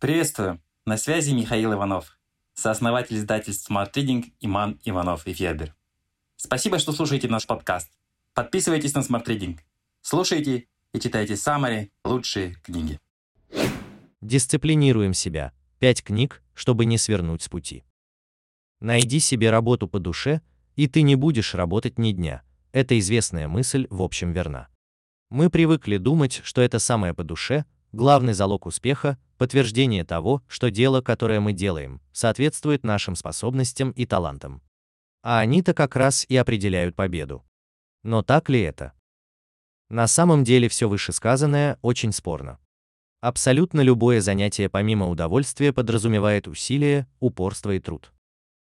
Приветствую! На связи Михаил Иванов, сооснователь издательств Smart Reading Иман Иванов и Федер. Спасибо, что слушаете наш подкаст. Подписывайтесь на Smart Reading. Слушайте и читайте самые лучшие книги. Дисциплинируем себя. Пять книг, чтобы не свернуть с пути. Найди себе работу по душе, и ты не будешь работать ни дня. Это известная мысль в общем верна. Мы привыкли думать, что это самое по душе, главный залог успеха, подтверждение того, что дело, которое мы делаем, соответствует нашим способностям и талантам. А они-то как раз и определяют победу. Но так ли это? На самом деле все вышесказанное очень спорно. Абсолютно любое занятие помимо удовольствия подразумевает усилие, упорство и труд.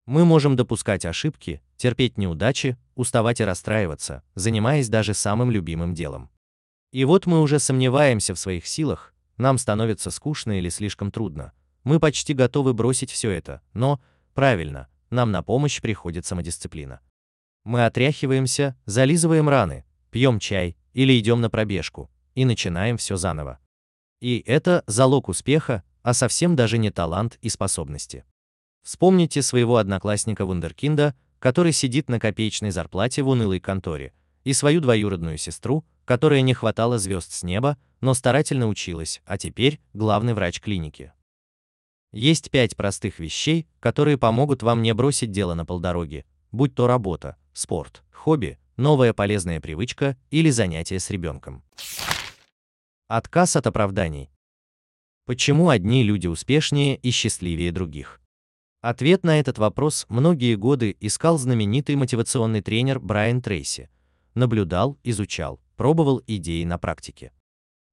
Мы можем допускать ошибки, терпеть неудачи, уставать и расстраиваться, занимаясь даже самым любимым делом. И вот мы уже сомневаемся в своих силах, нам становится скучно или слишком трудно. Мы почти готовы бросить все это, но, правильно, нам на помощь приходит самодисциплина. Мы отряхиваемся, зализываем раны, пьем чай или идем на пробежку и начинаем все заново. И это залог успеха, а совсем даже не талант и способности. Вспомните своего одноклассника Вундеркинда, который сидит на копеечной зарплате в унылой конторе, и свою двоюродную сестру, которая не хватала звезд с неба, но старательно училась, а теперь главный врач клиники. Есть пять простых вещей, которые помогут вам не бросить дело на полдороги, будь то работа, спорт, хобби, новая полезная привычка или занятие с ребенком. Отказ от оправданий. Почему одни люди успешнее и счастливее других? Ответ на этот вопрос многие годы искал знаменитый мотивационный тренер Брайан Трейси. Наблюдал, изучал, пробовал идеи на практике.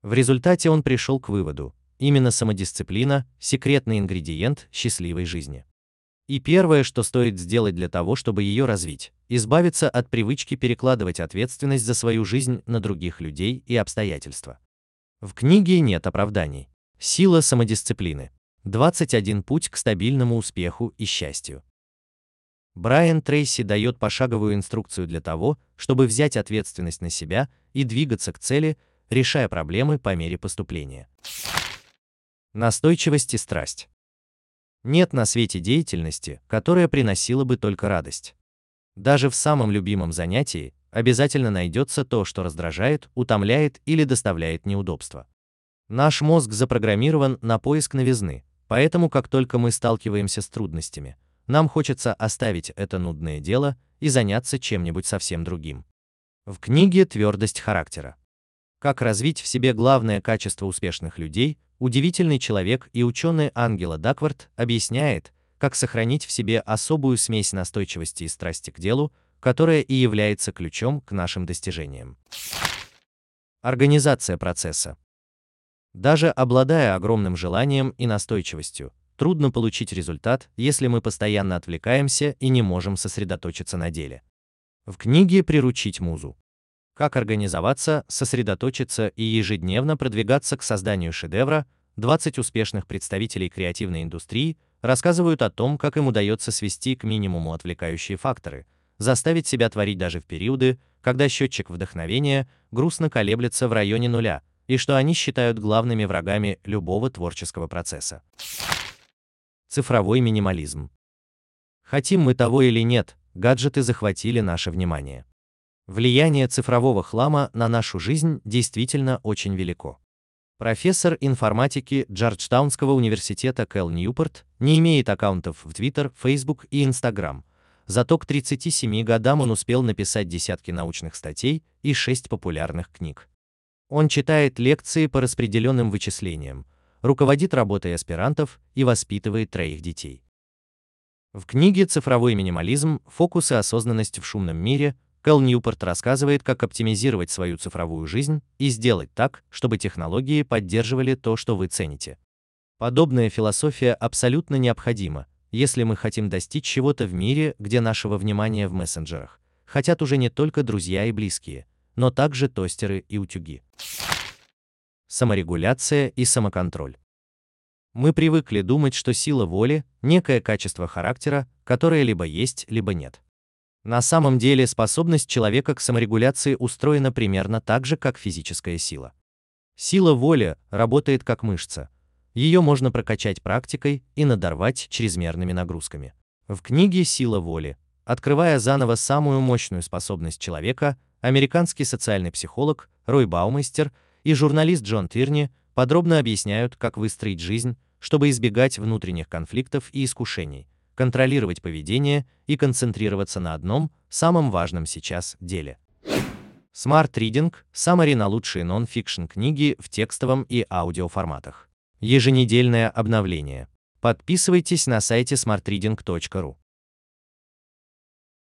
В результате он пришел к выводу, именно самодисциплина – секретный ингредиент счастливой жизни. И первое, что стоит сделать для того, чтобы ее развить, избавиться от привычки перекладывать ответственность за свою жизнь на других людей и обстоятельства. В книге нет оправданий. Сила самодисциплины. 21 путь к стабильному успеху и счастью. Брайан Трейси дает пошаговую инструкцию для того, чтобы взять ответственность на себя и двигаться к цели, решая проблемы по мере поступления. Настойчивость и страсть. Нет на свете деятельности, которая приносила бы только радость. Даже в самом любимом занятии обязательно найдется то, что раздражает, утомляет или доставляет неудобства. Наш мозг запрограммирован на поиск новизны, Поэтому, как только мы сталкиваемся с трудностями, нам хочется оставить это нудное дело и заняться чем-нибудь совсем другим. В книге «Твердость характера». Как развить в себе главное качество успешных людей, удивительный человек и ученый Ангела Даквард объясняет, как сохранить в себе особую смесь настойчивости и страсти к делу, которая и является ключом к нашим достижениям. Организация процесса. Даже обладая огромным желанием и настойчивостью, трудно получить результат, если мы постоянно отвлекаемся и не можем сосредоточиться на деле. В книге «Приручить музу» Как организоваться, сосредоточиться и ежедневно продвигаться к созданию шедевра, 20 успешных представителей креативной индустрии рассказывают о том, как им удается свести к минимуму отвлекающие факторы, заставить себя творить даже в периоды, когда счетчик вдохновения грустно колеблется в районе нуля, и что они считают главными врагами любого творческого процесса. Цифровой минимализм. Хотим мы того или нет, гаджеты захватили наше внимание. Влияние цифрового хлама на нашу жизнь действительно очень велико. Профессор информатики Джорджтаунского университета Кэл Ньюпорт не имеет аккаунтов в Twitter, Facebook и Instagram, зато к 37 годам он успел написать десятки научных статей и шесть популярных книг. Он читает лекции по распределенным вычислениям, руководит работой аспирантов и воспитывает троих детей. В книге «Цифровой минимализм. Фокус и осознанность в шумном мире» Кэл Ньюпорт рассказывает, как оптимизировать свою цифровую жизнь и сделать так, чтобы технологии поддерживали то, что вы цените. Подобная философия абсолютно необходима, если мы хотим достичь чего-то в мире, где нашего внимания в мессенджерах хотят уже не только друзья и близкие, но также тостеры и утюги. Саморегуляция и самоконтроль. Мы привыкли думать, что сила воли – некое качество характера, которое либо есть, либо нет. На самом деле способность человека к саморегуляции устроена примерно так же, как физическая сила. Сила воли работает как мышца. Ее можно прокачать практикой и надорвать чрезмерными нагрузками. В книге «Сила воли», открывая заново самую мощную способность человека, американский социальный психолог Рой Баумейстер и журналист Джон Тирни подробно объясняют, как выстроить жизнь, чтобы избегать внутренних конфликтов и искушений, контролировать поведение и концентрироваться на одном, самом важном сейчас деле. Smart Reading – саммари на лучшие нон-фикшн книги в текстовом и аудиоформатах. Еженедельное обновление. Подписывайтесь на сайте smartreading.ru.